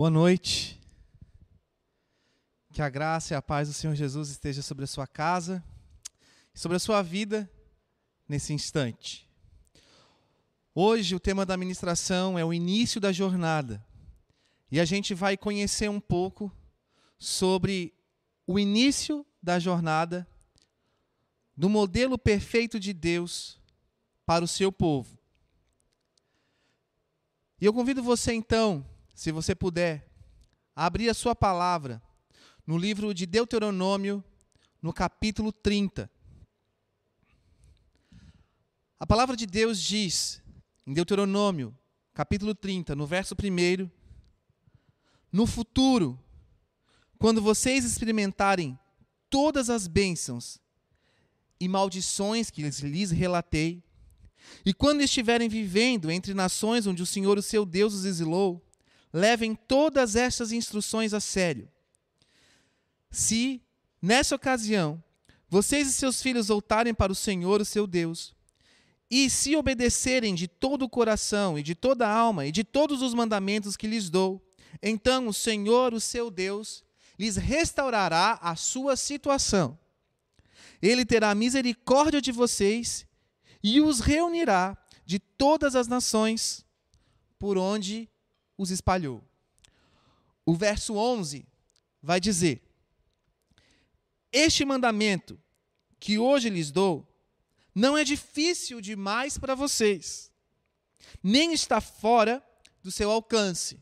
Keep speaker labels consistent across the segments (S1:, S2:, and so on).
S1: Boa noite. Que a graça e a paz do Senhor Jesus esteja sobre a sua casa, sobre a sua vida nesse instante. Hoje o tema da ministração é o início da jornada. E a gente vai conhecer um pouco sobre o início da jornada do modelo perfeito de Deus para o seu povo. E eu convido você então se você puder, abrir a sua palavra no livro de Deuteronômio, no capítulo 30. A palavra de Deus diz, em Deuteronômio, capítulo 30, no verso 1, no futuro, quando vocês experimentarem todas as bênçãos e maldições que lhes relatei, e quando estiverem vivendo entre nações onde o Senhor, o seu Deus, os exilou, levem todas estas instruções a sério. Se, nessa ocasião, vocês e seus filhos voltarem para o Senhor, o seu Deus, e se obedecerem de todo o coração e de toda a alma e de todos os mandamentos que lhes dou, então o Senhor, o seu Deus, lhes restaurará a sua situação. Ele terá misericórdia de vocês e os reunirá de todas as nações por onde os espalhou. O verso 11 vai dizer: Este mandamento que hoje lhes dou não é difícil demais para vocês, nem está fora do seu alcance.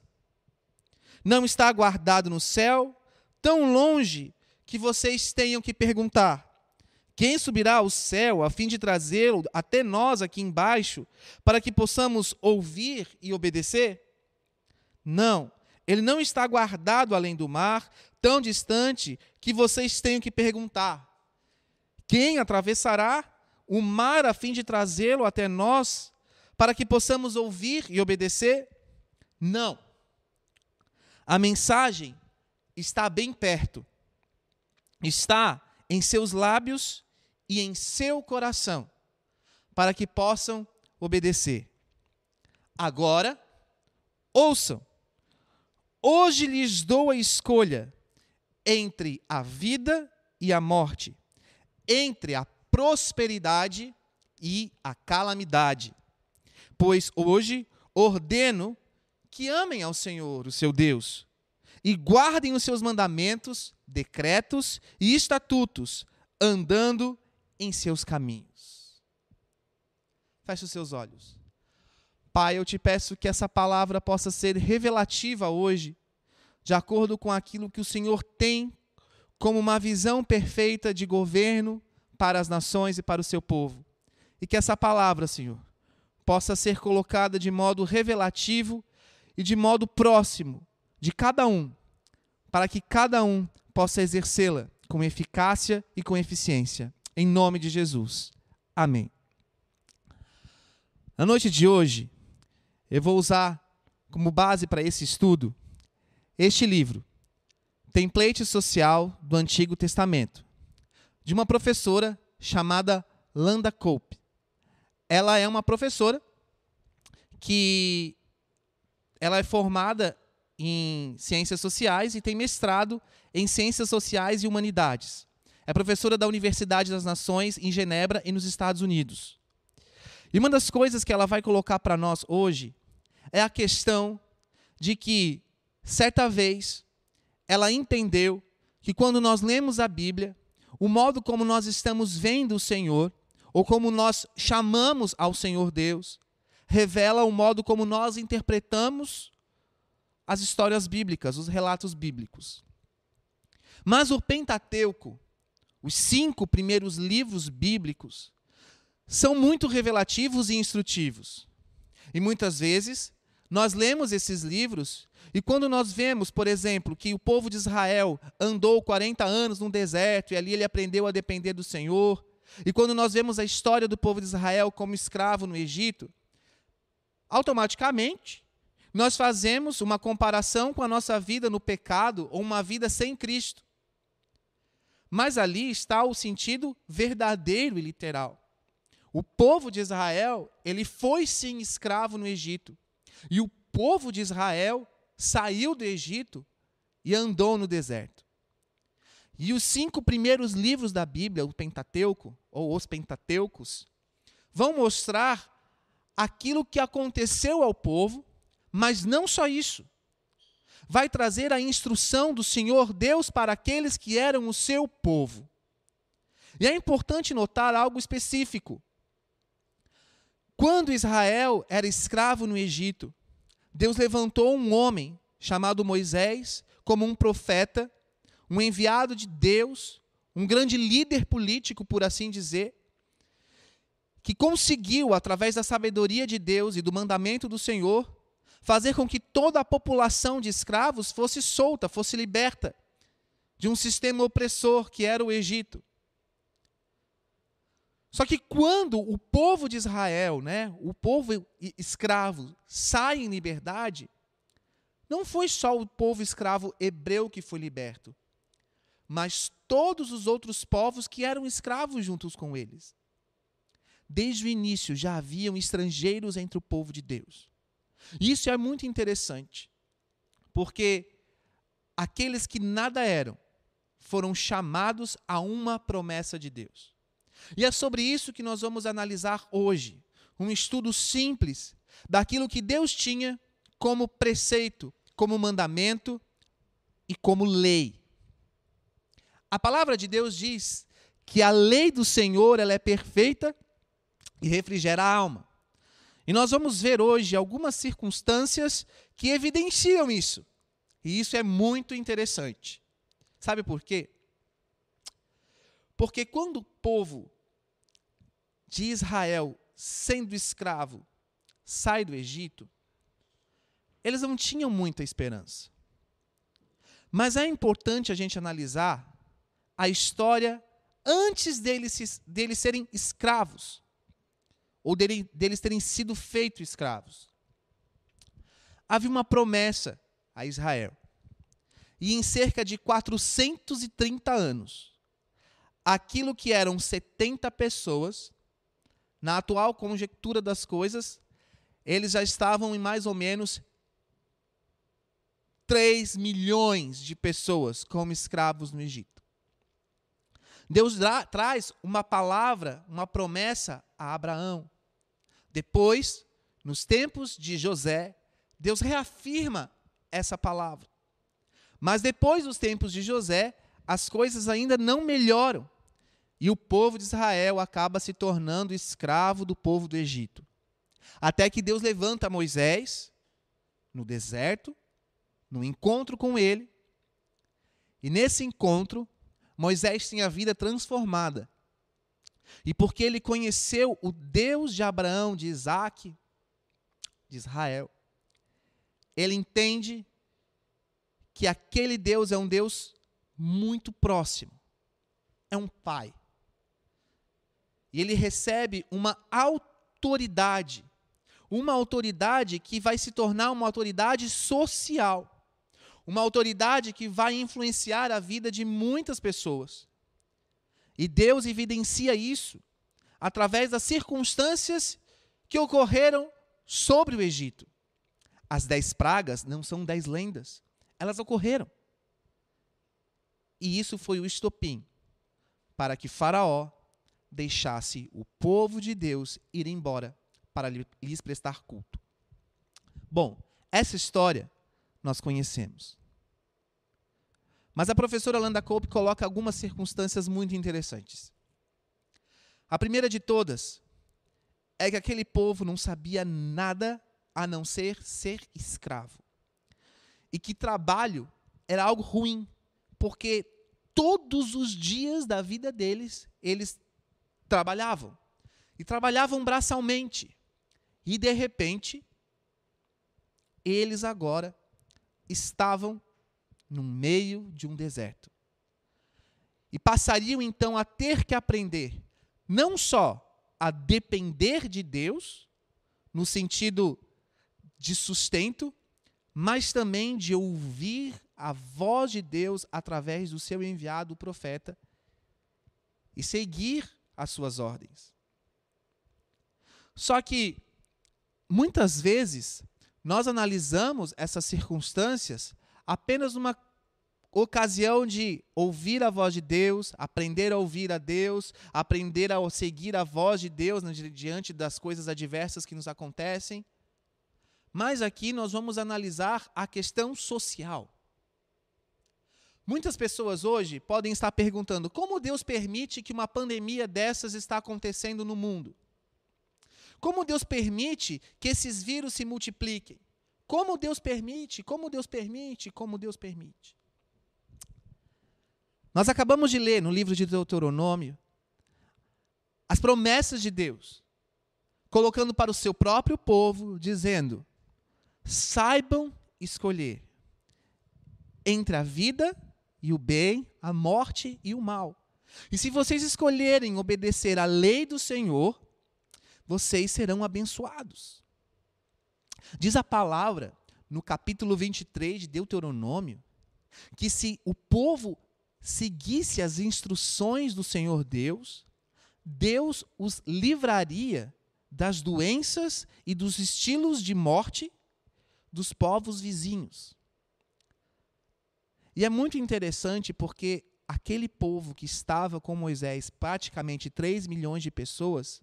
S1: Não está guardado no céu, tão longe que vocês tenham que perguntar: quem subirá ao céu a fim de trazê-lo até nós aqui embaixo, para que possamos ouvir e obedecer? Não, ele não está guardado além do mar, tão distante que vocês tenham que perguntar: quem atravessará o mar a fim de trazê-lo até nós, para que possamos ouvir e obedecer? Não. A mensagem está bem perto, está em seus lábios e em seu coração, para que possam obedecer. Agora, ouçam Hoje lhes dou a escolha entre a vida e a morte, entre a prosperidade e a calamidade. Pois hoje ordeno que amem ao Senhor, o seu Deus, e guardem os seus mandamentos, decretos e estatutos, andando em seus caminhos. Feche os seus olhos. Pai, eu te peço que essa palavra possa ser revelativa hoje, de acordo com aquilo que o Senhor tem como uma visão perfeita de governo para as nações e para o seu povo. E que essa palavra, Senhor, possa ser colocada de modo revelativo e de modo próximo de cada um, para que cada um possa exercê-la com eficácia e com eficiência. Em nome de Jesus. Amém. Na noite de hoje, eu vou usar como base para esse estudo este livro, Template Social do Antigo Testamento, de uma professora chamada Landa Cope. Ela é uma professora que ela é formada em ciências sociais e tem mestrado em ciências sociais e humanidades. É professora da Universidade das Nações em Genebra e nos Estados Unidos. E uma das coisas que ela vai colocar para nós hoje é a questão de que, certa vez, ela entendeu que quando nós lemos a Bíblia, o modo como nós estamos vendo o Senhor, ou como nós chamamos ao Senhor Deus, revela o modo como nós interpretamos as histórias bíblicas, os relatos bíblicos. Mas o Pentateuco, os cinco primeiros livros bíblicos, são muito revelativos e instrutivos. E muitas vezes nós lemos esses livros e quando nós vemos, por exemplo, que o povo de Israel andou 40 anos no deserto e ali ele aprendeu a depender do Senhor, e quando nós vemos a história do povo de Israel como escravo no Egito, automaticamente nós fazemos uma comparação com a nossa vida no pecado ou uma vida sem Cristo. Mas ali está o sentido verdadeiro e literal. O povo de Israel, ele foi sim escravo no Egito. E o povo de Israel saiu do Egito e andou no deserto. E os cinco primeiros livros da Bíblia, o Pentateuco, ou os Pentateucos, vão mostrar aquilo que aconteceu ao povo, mas não só isso. Vai trazer a instrução do Senhor Deus para aqueles que eram o seu povo. E é importante notar algo específico. Quando Israel era escravo no Egito, Deus levantou um homem chamado Moisés como um profeta um enviado de Deus, um grande líder político, por assim dizer, que conseguiu, através da sabedoria de Deus e do mandamento do Senhor, fazer com que toda a população de escravos fosse solta, fosse liberta de um sistema opressor que era o Egito. Só que quando o povo de Israel, né, o povo escravo, sai em liberdade, não foi só o povo escravo hebreu que foi liberto mas todos os outros povos que eram escravos juntos com eles. Desde o início já haviam estrangeiros entre o povo de Deus. Isso é muito interessante, porque aqueles que nada eram foram chamados a uma promessa de Deus. E é sobre isso que nós vamos analisar hoje, um estudo simples daquilo que Deus tinha como preceito, como mandamento e como lei. A palavra de Deus diz que a lei do Senhor ela é perfeita e refrigera a alma. E nós vamos ver hoje algumas circunstâncias que evidenciam isso. E isso é muito interessante. Sabe por quê? Porque quando o povo de Israel, sendo escravo, sai do Egito, eles não tinham muita esperança. Mas é importante a gente analisar a história antes deles, deles serem escravos, ou dele, deles terem sido feitos escravos. Havia uma promessa a Israel. E em cerca de 430 anos, aquilo que eram 70 pessoas, na atual conjectura das coisas, eles já estavam em mais ou menos 3 milhões de pessoas como escravos no Egito. Deus traz uma palavra, uma promessa a Abraão. Depois, nos tempos de José, Deus reafirma essa palavra. Mas depois dos tempos de José, as coisas ainda não melhoram. E o povo de Israel acaba se tornando escravo do povo do Egito. Até que Deus levanta Moisés no deserto, no encontro com ele. E nesse encontro, Moisés tinha a vida transformada. E porque ele conheceu o Deus de Abraão, de Isaac, de Israel, ele entende que aquele Deus é um Deus muito próximo, é um pai. E ele recebe uma autoridade, uma autoridade que vai se tornar uma autoridade social uma autoridade que vai influenciar a vida de muitas pessoas. E Deus evidencia isso através das circunstâncias que ocorreram sobre o Egito. As dez pragas não são dez lendas, elas ocorreram. E isso foi o estopim para que Faraó deixasse o povo de Deus ir embora para lhes prestar culto. Bom, essa história nós conhecemos. Mas a professora Landa Cope coloca algumas circunstâncias muito interessantes. A primeira de todas é que aquele povo não sabia nada a não ser ser escravo. E que trabalho era algo ruim, porque todos os dias da vida deles, eles trabalhavam. E trabalhavam braçalmente. E de repente, eles agora estavam no meio de um deserto. E passariam então a ter que aprender não só a depender de Deus, no sentido de sustento, mas também de ouvir a voz de Deus através do seu enviado profeta e seguir as suas ordens. Só que, muitas vezes, nós analisamos essas circunstâncias apenas numa ocasião de ouvir a voz de Deus, aprender a ouvir a Deus, aprender a seguir a voz de Deus diante das coisas adversas que nos acontecem. Mas aqui nós vamos analisar a questão social. Muitas pessoas hoje podem estar perguntando como Deus permite que uma pandemia dessas está acontecendo no mundo? Como Deus permite que esses vírus se multipliquem? Como Deus permite? Como Deus permite? Como Deus permite? Nós acabamos de ler no livro de Deuteronômio as promessas de Deus, colocando para o seu próprio povo, dizendo: saibam escolher entre a vida e o bem, a morte e o mal. E se vocês escolherem obedecer à lei do Senhor, vocês serão abençoados. Diz a palavra no capítulo 23 de Deuteronômio que se o povo seguisse as instruções do Senhor Deus, Deus os livraria das doenças e dos estilos de morte dos povos vizinhos. E é muito interessante porque aquele povo que estava com Moisés, praticamente 3 milhões de pessoas,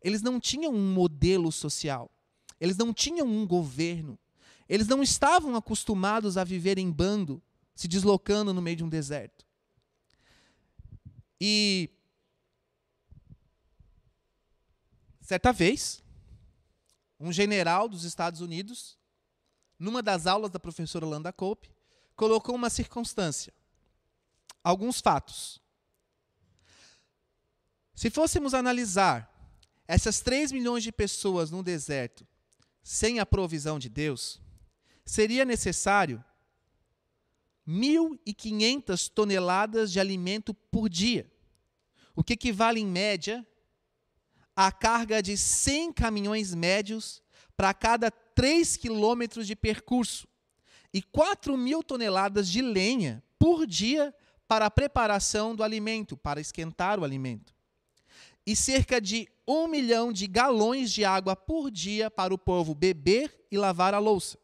S1: eles não tinham um modelo social, eles não tinham um governo, eles não estavam acostumados a viver em bando, se deslocando no meio de um deserto. E certa vez, um general dos Estados Unidos, numa das aulas da professora Landa Cope, colocou uma circunstância, alguns fatos. Se fôssemos analisar essas 3 milhões de pessoas no deserto, sem a provisão de Deus, seria necessário 1.500 toneladas de alimento por dia, o que equivale, em média, à carga de 100 caminhões médios para cada 3 quilômetros de percurso, e 4 mil toneladas de lenha por dia para a preparação do alimento, para esquentar o alimento e cerca de um milhão de galões de água por dia para o povo beber e lavar a louça.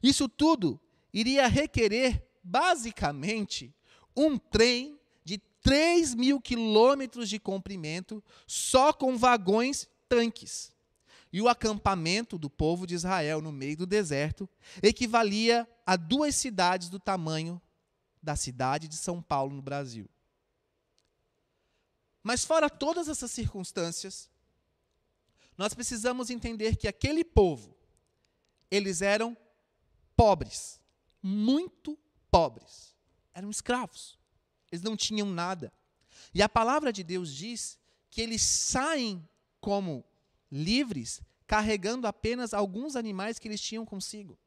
S1: Isso tudo iria requerer, basicamente, um trem de 3 mil quilômetros de comprimento, só com vagões tanques. E o acampamento do povo de Israel no meio do deserto equivalia a duas cidades do tamanho da cidade de São Paulo, no Brasil. Mas fora todas essas circunstâncias, nós precisamos entender que aquele povo, eles eram pobres, muito pobres. Eram escravos. Eles não tinham nada. E a palavra de Deus diz que eles saem como livres, carregando apenas alguns animais que eles tinham consigo.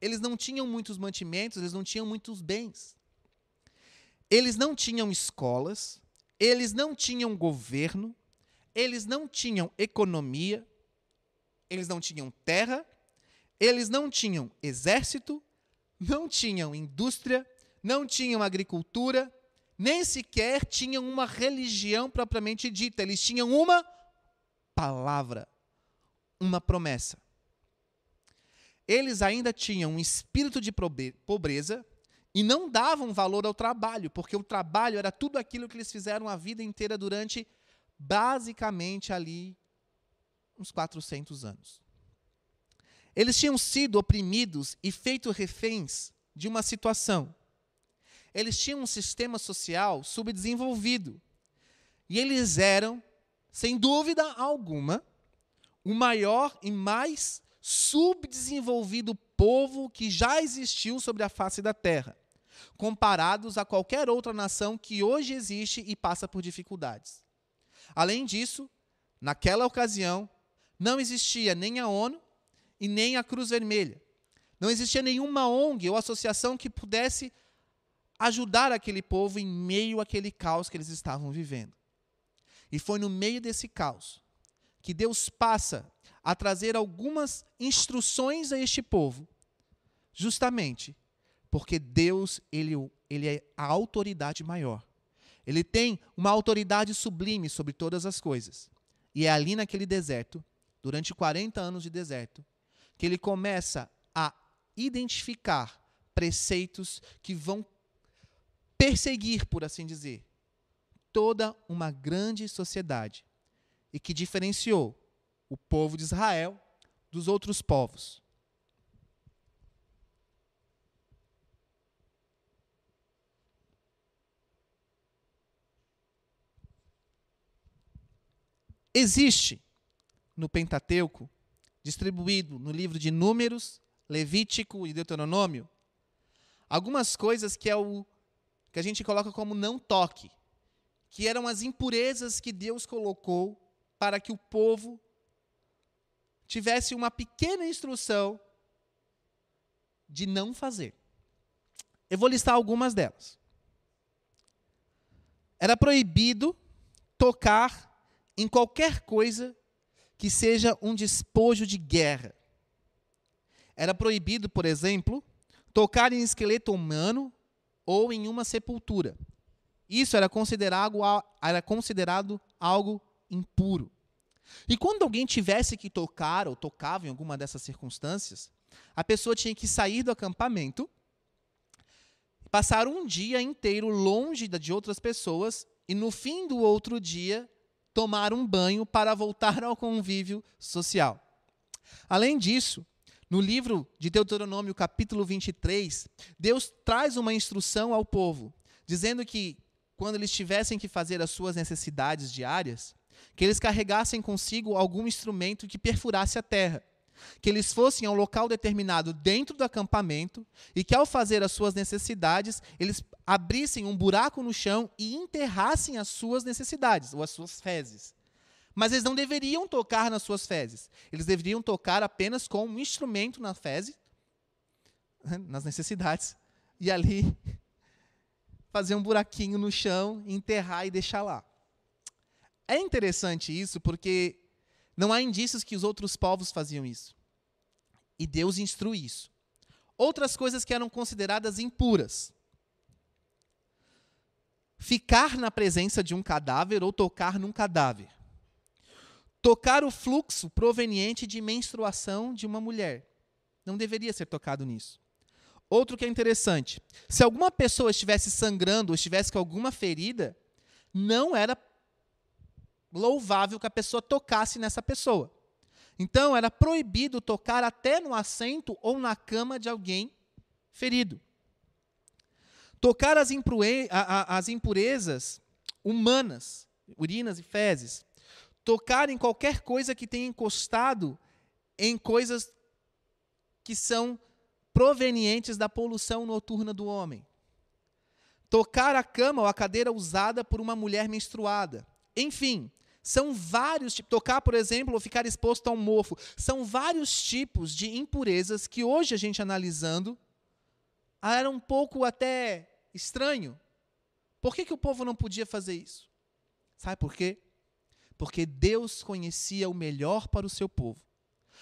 S1: Eles não tinham muitos mantimentos, eles não tinham muitos bens. Eles não tinham escolas, eles não tinham governo, eles não tinham economia, eles não tinham terra, eles não tinham exército, não tinham indústria, não tinham agricultura, nem sequer tinham uma religião propriamente dita. Eles tinham uma palavra, uma promessa. Eles ainda tinham um espírito de pobreza, e não davam valor ao trabalho, porque o trabalho era tudo aquilo que eles fizeram a vida inteira durante, basicamente, ali, uns 400 anos. Eles tinham sido oprimidos e feito reféns de uma situação. Eles tinham um sistema social subdesenvolvido. E eles eram, sem dúvida alguma, o maior e mais subdesenvolvido povo que já existiu sobre a face da terra comparados a qualquer outra nação que hoje existe e passa por dificuldades. Além disso, naquela ocasião, não existia nem a ONU e nem a Cruz Vermelha. Não existia nenhuma ONG ou associação que pudesse ajudar aquele povo em meio àquele caos que eles estavam vivendo. E foi no meio desse caos que Deus passa a trazer algumas instruções a este povo, justamente porque Deus, ele, ele é a autoridade maior. Ele tem uma autoridade sublime sobre todas as coisas. E é ali naquele deserto, durante 40 anos de deserto, que ele começa a identificar preceitos que vão perseguir, por assim dizer, toda uma grande sociedade e que diferenciou o povo de Israel dos outros povos. Existe no Pentateuco, distribuído no livro de Números, Levítico e Deuteronômio, algumas coisas que é o que a gente coloca como não toque, que eram as impurezas que Deus colocou para que o povo tivesse uma pequena instrução de não fazer. Eu vou listar algumas delas. Era proibido tocar em qualquer coisa que seja um despojo de guerra. Era proibido, por exemplo, tocar em esqueleto humano ou em uma sepultura. Isso era considerado, era considerado algo impuro. E quando alguém tivesse que tocar ou tocava em alguma dessas circunstâncias, a pessoa tinha que sair do acampamento, passar um dia inteiro longe de outras pessoas e no fim do outro dia tomar um banho para voltar ao convívio social. Além disso, no livro de Deuteronômio, capítulo 23, Deus traz uma instrução ao povo, dizendo que quando eles tivessem que fazer as suas necessidades diárias, que eles carregassem consigo algum instrumento que perfurasse a terra, que eles fossem a um local determinado dentro do acampamento e que, ao fazer as suas necessidades, eles abrissem um buraco no chão e enterrassem as suas necessidades, ou as suas fezes. Mas eles não deveriam tocar nas suas fezes. Eles deveriam tocar apenas com um instrumento na fezes, nas necessidades, e ali fazer um buraquinho no chão, enterrar e deixar lá. É interessante isso porque não há indícios que os outros povos faziam isso. E Deus instrui isso. Outras coisas que eram consideradas impuras. Ficar na presença de um cadáver ou tocar num cadáver. Tocar o fluxo proveniente de menstruação de uma mulher. Não deveria ser tocado nisso. Outro que é interessante: se alguma pessoa estivesse sangrando ou estivesse com alguma ferida, não era louvável que a pessoa tocasse nessa pessoa. Então, era proibido tocar até no assento ou na cama de alguém ferido. Tocar as, as impurezas humanas, urinas e fezes. Tocar em qualquer coisa que tenha encostado em coisas que são provenientes da poluição noturna do homem. Tocar a cama ou a cadeira usada por uma mulher menstruada. Enfim, são vários tipos. Tocar, por exemplo, ou ficar exposto a um mofo. São vários tipos de impurezas que hoje a gente analisando era um pouco até estranho. Por que, que o povo não podia fazer isso? Sabe por quê? Porque Deus conhecia o melhor para o seu povo.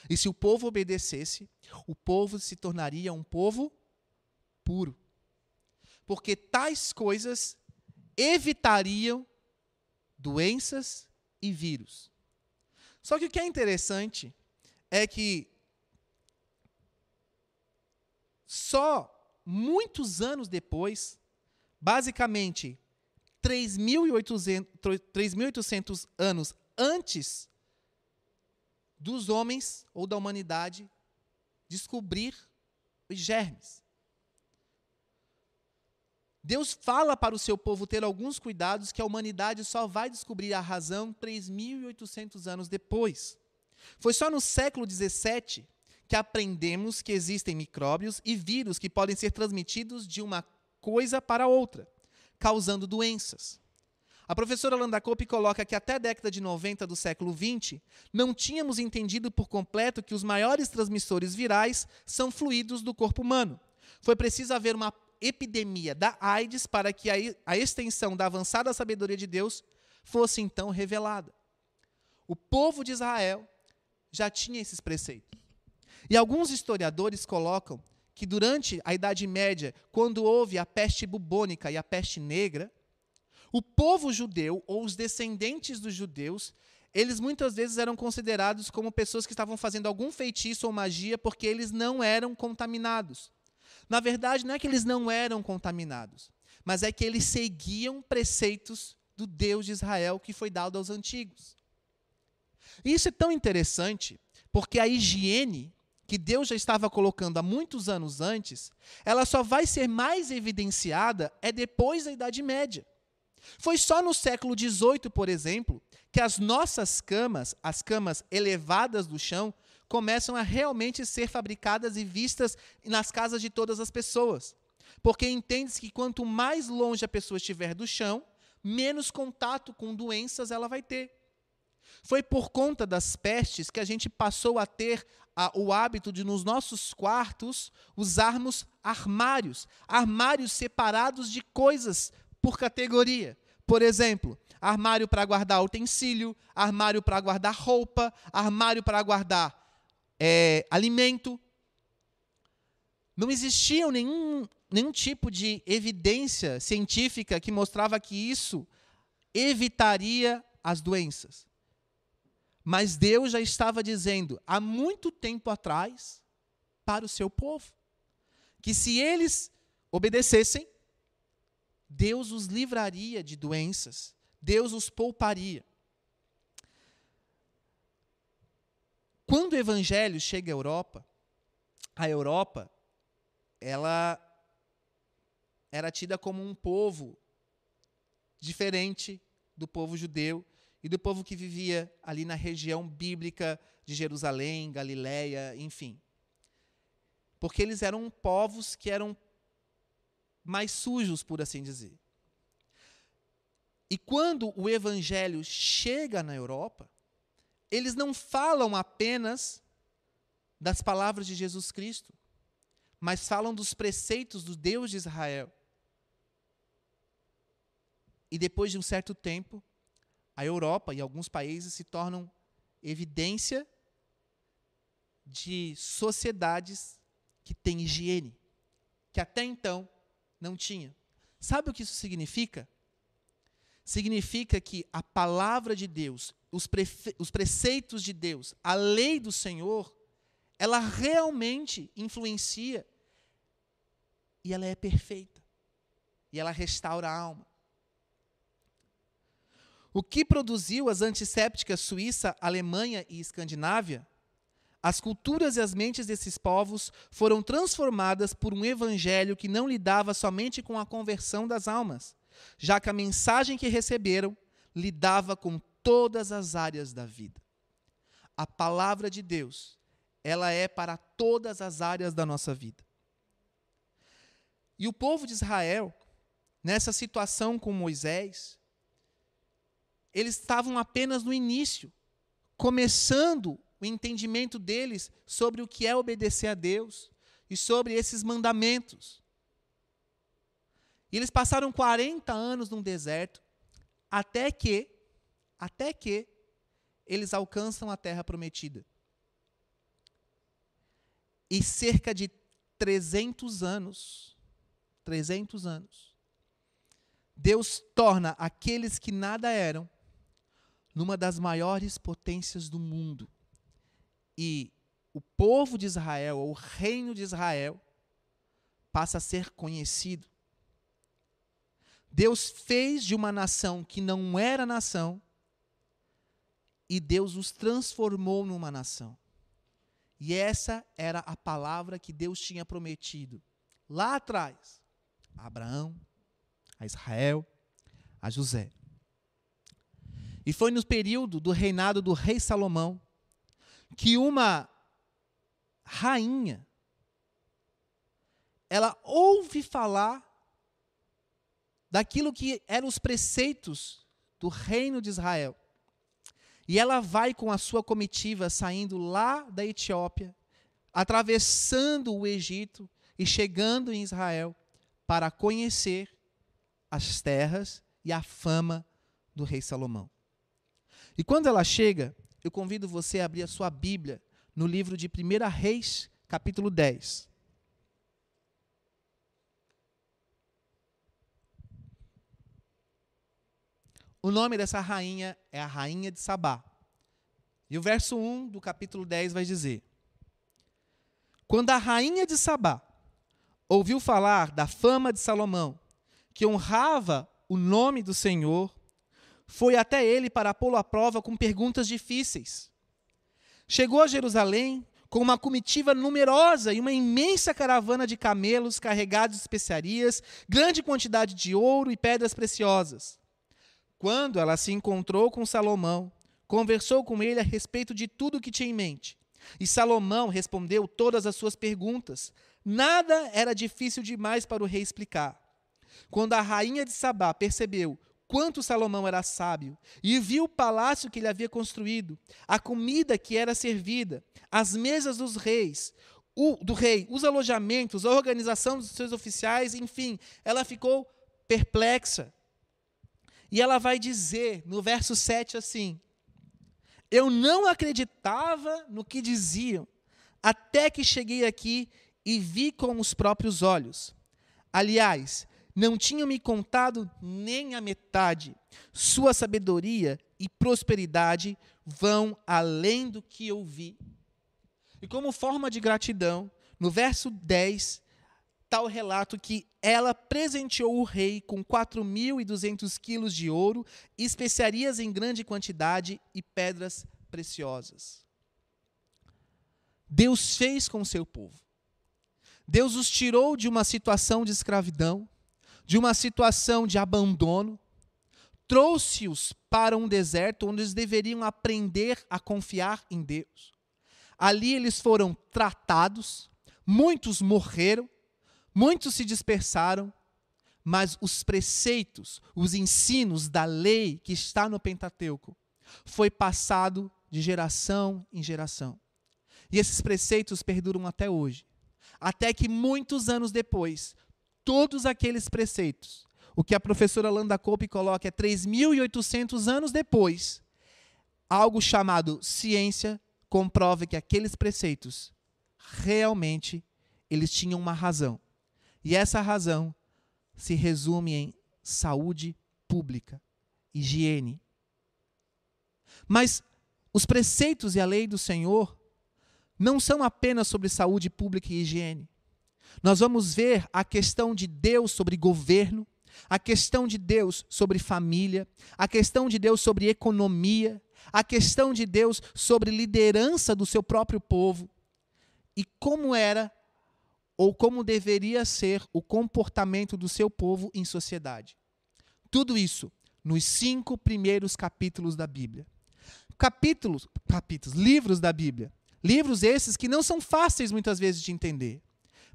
S1: E se o povo obedecesse, o povo se tornaria um povo puro. Porque tais coisas evitariam doenças e vírus. Só que o que é interessante é que só muitos anos depois, basicamente 3.800 anos antes dos homens ou da humanidade descobrir os germes. Deus fala para o seu povo ter alguns cuidados que a humanidade só vai descobrir a razão 3.800 anos depois. Foi só no século 17 que aprendemos que existem micróbios e vírus que podem ser transmitidos de uma coisa para outra, causando doenças. A professora Landa Cope coloca que até a década de 90 do século 20, não tínhamos entendido por completo que os maiores transmissores virais são fluidos do corpo humano. Foi preciso haver uma epidemia da AIDS para que a extensão da avançada sabedoria de Deus fosse então revelada. O povo de Israel já tinha esses preceitos. E alguns historiadores colocam que durante a Idade Média, quando houve a peste bubônica e a peste negra, o povo judeu, ou os descendentes dos judeus, eles muitas vezes eram considerados como pessoas que estavam fazendo algum feitiço ou magia porque eles não eram contaminados. Na verdade, não é que eles não eram contaminados, mas é que eles seguiam preceitos do Deus de Israel que foi dado aos antigos. Isso é tão interessante, porque a higiene que Deus já estava colocando há muitos anos antes, ela só vai ser mais evidenciada é depois da Idade Média. Foi só no século XVIII, por exemplo, que as nossas camas, as camas elevadas do chão, começam a realmente ser fabricadas e vistas nas casas de todas as pessoas. Porque entende-se que quanto mais longe a pessoa estiver do chão, menos contato com doenças ela vai ter. Foi por conta das pestes que a gente passou a ter a, o hábito de, nos nossos quartos, usarmos armários armários separados de coisas por categoria. Por exemplo, armário para guardar utensílio, armário para guardar roupa, armário para guardar é, alimento. Não existia nenhum, nenhum tipo de evidência científica que mostrava que isso evitaria as doenças. Mas Deus já estava dizendo há muito tempo atrás para o seu povo que se eles obedecessem, Deus os livraria de doenças, Deus os pouparia. Quando o evangelho chega à Europa, a Europa ela era tida como um povo diferente do povo judeu e do povo que vivia ali na região bíblica de Jerusalém, Galiléia, enfim. Porque eles eram povos que eram mais sujos, por assim dizer. E quando o evangelho chega na Europa, eles não falam apenas das palavras de Jesus Cristo, mas falam dos preceitos do Deus de Israel. E depois de um certo tempo, a Europa e alguns países se tornam evidência de sociedades que têm higiene, que até então não tinha. Sabe o que isso significa? Significa que a palavra de Deus, os, os preceitos de Deus, a lei do Senhor, ela realmente influencia e ela é perfeita. E ela restaura a alma. O que produziu as antissépticas Suíça, Alemanha e Escandinávia as culturas e as mentes desses povos foram transformadas por um evangelho que não lidava somente com a conversão das almas, já que a mensagem que receberam lidava com todas as áreas da vida. A palavra de Deus, ela é para todas as áreas da nossa vida. E o povo de Israel, nessa situação com Moisés, eles estavam apenas no início, começando o entendimento deles sobre o que é obedecer a Deus e sobre esses mandamentos. E eles passaram 40 anos num deserto, até que, até que, eles alcançam a terra prometida. E cerca de 300 anos, 300 anos, Deus torna aqueles que nada eram numa das maiores potências do mundo e o povo de Israel, ou o reino de Israel, passa a ser conhecido. Deus fez de uma nação que não era nação, e Deus os transformou numa nação. E essa era a palavra que Deus tinha prometido lá atrás a Abraão, a Israel, a José. E foi no período do reinado do rei Salomão que uma rainha ela ouve falar daquilo que eram os preceitos do reino de Israel. E ela vai com a sua comitiva saindo lá da Etiópia, atravessando o Egito e chegando em Israel para conhecer as terras e a fama do rei Salomão. E quando ela chega, eu convido você a abrir a sua Bíblia no livro de 1 Reis, capítulo 10. O nome dessa rainha é a Rainha de Sabá. E o verso 1 do capítulo 10 vai dizer: Quando a rainha de Sabá ouviu falar da fama de Salomão, que honrava o nome do Senhor, foi até ele para pô-lo à prova com perguntas difíceis. Chegou a Jerusalém com uma comitiva numerosa e uma imensa caravana de camelos carregados de especiarias, grande quantidade de ouro e pedras preciosas. Quando ela se encontrou com Salomão, conversou com ele a respeito de tudo o que tinha em mente. E Salomão respondeu todas as suas perguntas. Nada era difícil demais para o rei explicar. Quando a rainha de Sabá percebeu quanto Salomão era sábio e viu o palácio que ele havia construído, a comida que era servida, as mesas dos reis, o, do rei, os alojamentos, a organização dos seus oficiais, enfim, ela ficou perplexa. E ela vai dizer no verso 7 assim: Eu não acreditava no que diziam, até que cheguei aqui e vi com os próprios olhos. Aliás, não tinham me contado nem a metade. Sua sabedoria e prosperidade vão além do que eu vi. E como forma de gratidão, no verso 10, está o relato que ela presenteou o rei com 4.200 quilos de ouro, especiarias em grande quantidade e pedras preciosas. Deus fez com seu povo. Deus os tirou de uma situação de escravidão, de uma situação de abandono, trouxe-os para um deserto onde eles deveriam aprender a confiar em Deus. Ali eles foram tratados, muitos morreram, muitos se dispersaram, mas os preceitos, os ensinos da lei que está no Pentateuco foi passado de geração em geração. E esses preceitos perduram até hoje. Até que muitos anos depois, todos aqueles preceitos. O que a professora Landa Cope coloca é 3.800 anos depois, algo chamado ciência comprova que aqueles preceitos realmente eles tinham uma razão. E essa razão se resume em saúde pública, higiene. Mas os preceitos e a lei do Senhor não são apenas sobre saúde pública e higiene. Nós vamos ver a questão de Deus sobre governo, a questão de Deus sobre família, a questão de Deus sobre economia, a questão de Deus sobre liderança do seu próprio povo e como era ou como deveria ser o comportamento do seu povo em sociedade. Tudo isso nos cinco primeiros capítulos da Bíblia. Capítulos, capítulos, livros da Bíblia. Livros esses que não são fáceis muitas vezes de entender.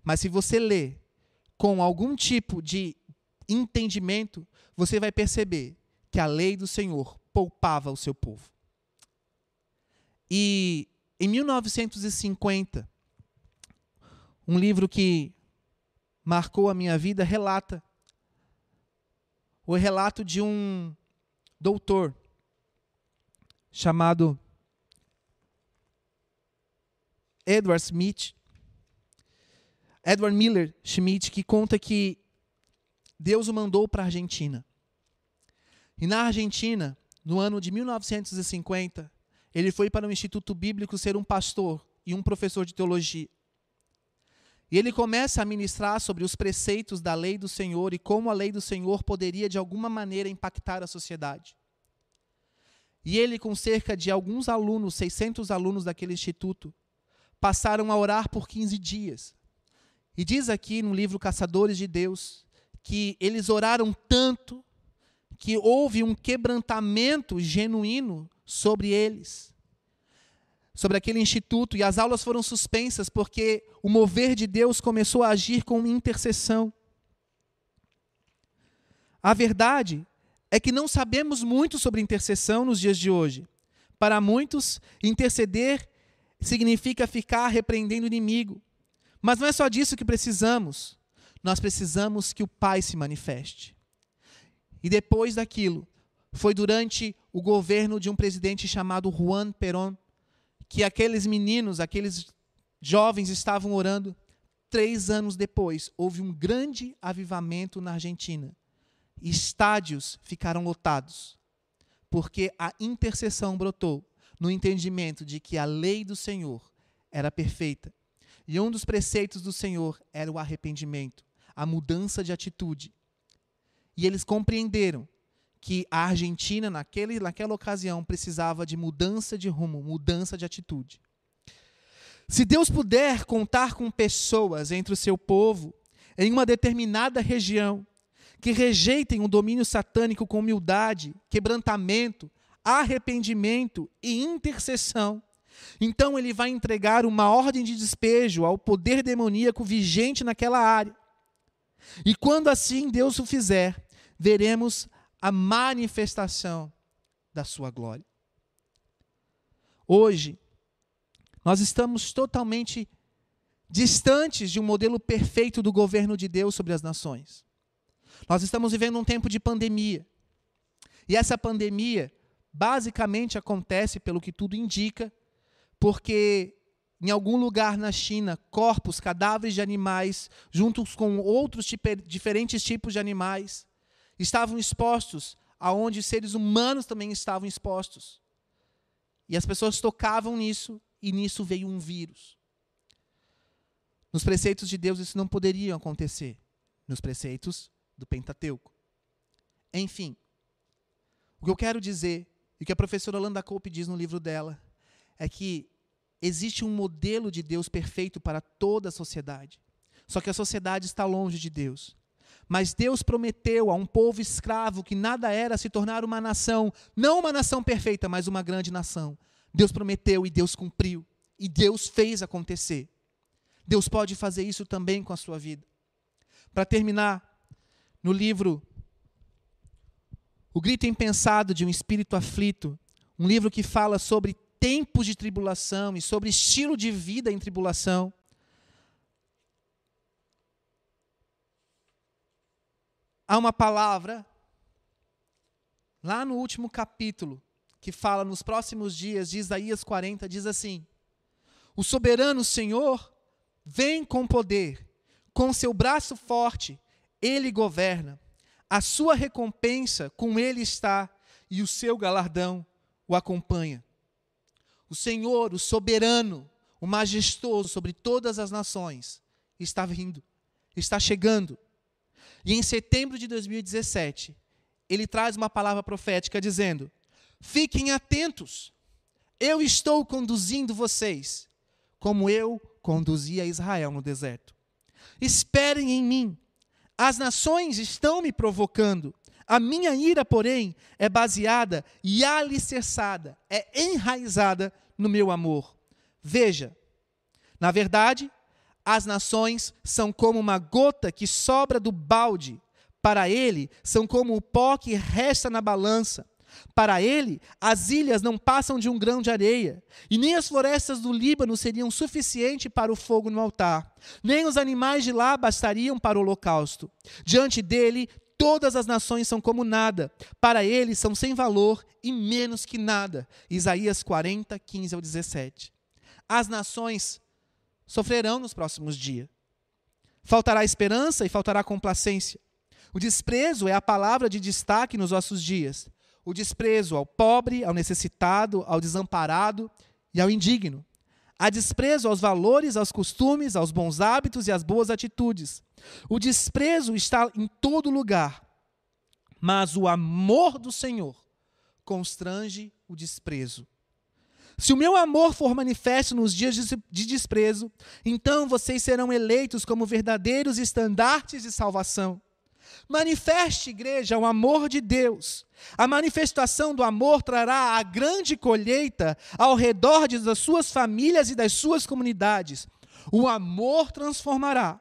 S1: Mas se você lê com algum tipo de entendimento, você vai perceber que a lei do Senhor poupava o seu povo. E em 1950, um livro que marcou a minha vida relata o relato de um doutor chamado Edward Smith, Edward Miller Schmidt, que conta que Deus o mandou para a Argentina. E na Argentina, no ano de 1950, ele foi para o Instituto Bíblico ser um pastor e um professor de teologia. E ele começa a ministrar sobre os preceitos da lei do Senhor e como a lei do Senhor poderia de alguma maneira impactar a sociedade. E ele, com cerca de alguns alunos, 600 alunos daquele instituto, passaram a orar por 15 dias, e diz aqui no livro Caçadores de Deus que eles oraram tanto que houve um quebrantamento genuíno sobre eles, sobre aquele instituto, e as aulas foram suspensas porque o mover de Deus começou a agir com intercessão. A verdade é que não sabemos muito sobre intercessão nos dias de hoje. Para muitos, interceder significa ficar repreendendo o inimigo. Mas não é só disso que precisamos. Nós precisamos que o Pai se manifeste. E depois daquilo, foi durante o governo de um presidente chamado Juan Perón que aqueles meninos, aqueles jovens estavam orando. Três anos depois, houve um grande avivamento na Argentina. Estádios ficaram lotados, porque a intercessão brotou no entendimento de que a lei do Senhor era perfeita. E um dos preceitos do Senhor era o arrependimento, a mudança de atitude. E eles compreenderam que a Argentina, naquele, naquela ocasião, precisava de mudança de rumo, mudança de atitude. Se Deus puder contar com pessoas entre o seu povo, em uma determinada região, que rejeitem o domínio satânico com humildade, quebrantamento, arrependimento e intercessão, então ele vai entregar uma ordem de despejo ao poder demoníaco vigente naquela área. E quando assim Deus o fizer, veremos a manifestação da sua glória. Hoje, nós estamos totalmente distantes de um modelo perfeito do governo de Deus sobre as nações. Nós estamos vivendo um tempo de pandemia. E essa pandemia basicamente acontece, pelo que tudo indica, porque em algum lugar na China, corpos, cadáveres de animais, juntos com outros diferentes tipos de animais, estavam expostos aonde seres humanos também estavam expostos. E as pessoas tocavam nisso e nisso veio um vírus. Nos preceitos de Deus isso não poderia acontecer. Nos preceitos do Pentateuco. Enfim, o que eu quero dizer, e o que a professora Landa Cope diz no livro dela, é que existe um modelo de Deus perfeito para toda a sociedade. Só que a sociedade está longe de Deus. Mas Deus prometeu a um povo escravo que nada era se tornar uma nação, não uma nação perfeita, mas uma grande nação. Deus prometeu e Deus cumpriu. E Deus fez acontecer. Deus pode fazer isso também com a sua vida. Para terminar, no livro O Grito Impensado de um Espírito Aflito, um livro que fala sobre tempos de tribulação e sobre estilo de vida em tribulação. Há uma palavra lá no último capítulo que fala nos próximos dias de Isaías 40, diz assim: O soberano Senhor Vem com poder, com seu braço forte, ele governa. A sua recompensa com ele está e o seu galardão o acompanha. O Senhor, o soberano, o majestoso sobre todas as nações, está vindo, está chegando. E em setembro de 2017, ele traz uma palavra profética dizendo: Fiquem atentos, eu estou conduzindo vocês, como eu conduzia Israel no deserto. Esperem em mim. As nações estão me provocando. A minha ira, porém, é baseada e alicerçada, é enraizada no meu amor. Veja, na verdade, as nações são como uma gota que sobra do balde. Para ele, são como o pó que resta na balança. Para ele, as ilhas não passam de um grão de areia, e nem as florestas do Líbano seriam suficiente para o fogo no altar, nem os animais de lá bastariam para o holocausto. Diante dele, todas as nações são como nada, para ele são sem valor e menos que nada. Isaías 40, 15 ao 17. As nações sofrerão nos próximos dias. Faltará esperança e faltará complacência. O desprezo é a palavra de destaque nos nossos dias o desprezo ao pobre, ao necessitado, ao desamparado e ao indigno. Há desprezo aos valores, aos costumes, aos bons hábitos e às boas atitudes. O desprezo está em todo lugar, mas o amor do Senhor constrange o desprezo. Se o meu amor for manifesto nos dias de desprezo, então vocês serão eleitos como verdadeiros estandartes de salvação. Manifeste, igreja, o amor de Deus. A manifestação do amor trará a grande colheita ao redor das suas famílias e das suas comunidades. O amor transformará.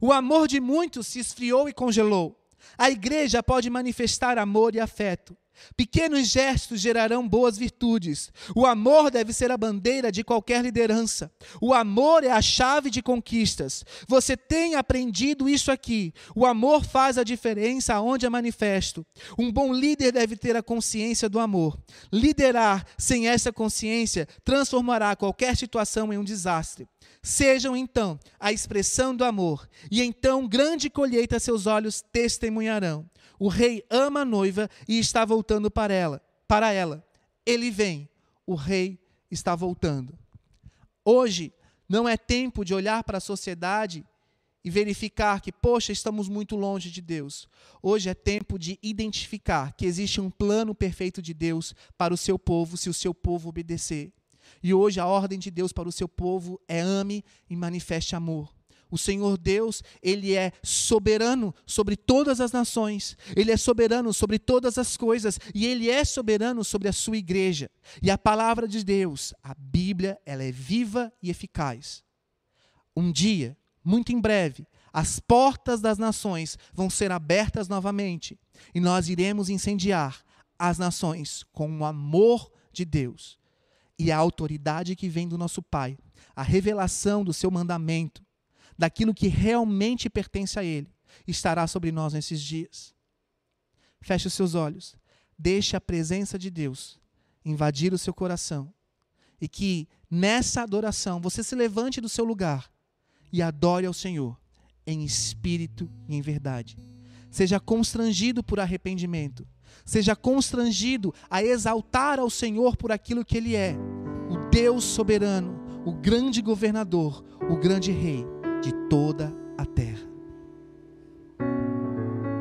S1: O amor de muitos se esfriou e congelou. A igreja pode manifestar amor e afeto. Pequenos gestos gerarão boas virtudes. O amor deve ser a bandeira de qualquer liderança. O amor é a chave de conquistas. Você tem aprendido isso aqui. O amor faz a diferença aonde é manifesto. Um bom líder deve ter a consciência do amor. Liderar sem essa consciência transformará qualquer situação em um desastre. Sejam então a expressão do amor, e então grande colheita seus olhos testemunharão. O rei ama a noiva e está voltando para ela. Para ela. Ele vem. O rei está voltando. Hoje não é tempo de olhar para a sociedade e verificar que, poxa, estamos muito longe de Deus. Hoje é tempo de identificar que existe um plano perfeito de Deus para o seu povo, se o seu povo obedecer. E hoje a ordem de Deus para o seu povo é ame e manifeste amor. O Senhor Deus, ele é soberano sobre todas as nações, ele é soberano sobre todas as coisas e ele é soberano sobre a sua igreja. E a palavra de Deus, a Bíblia, ela é viva e eficaz. Um dia, muito em breve, as portas das nações vão ser abertas novamente e nós iremos incendiar as nações com o amor de Deus e a autoridade que vem do nosso Pai, a revelação do seu mandamento daquilo que realmente pertence a Ele, estará sobre nós nesses dias. Feche os seus olhos, deixe a presença de Deus invadir o seu coração e que nessa adoração você se levante do seu lugar e adore ao Senhor em espírito e em verdade. Seja constrangido por arrependimento, seja constrangido a exaltar ao Senhor por aquilo que Ele é, o Deus soberano, o grande governador, o grande rei de toda a terra.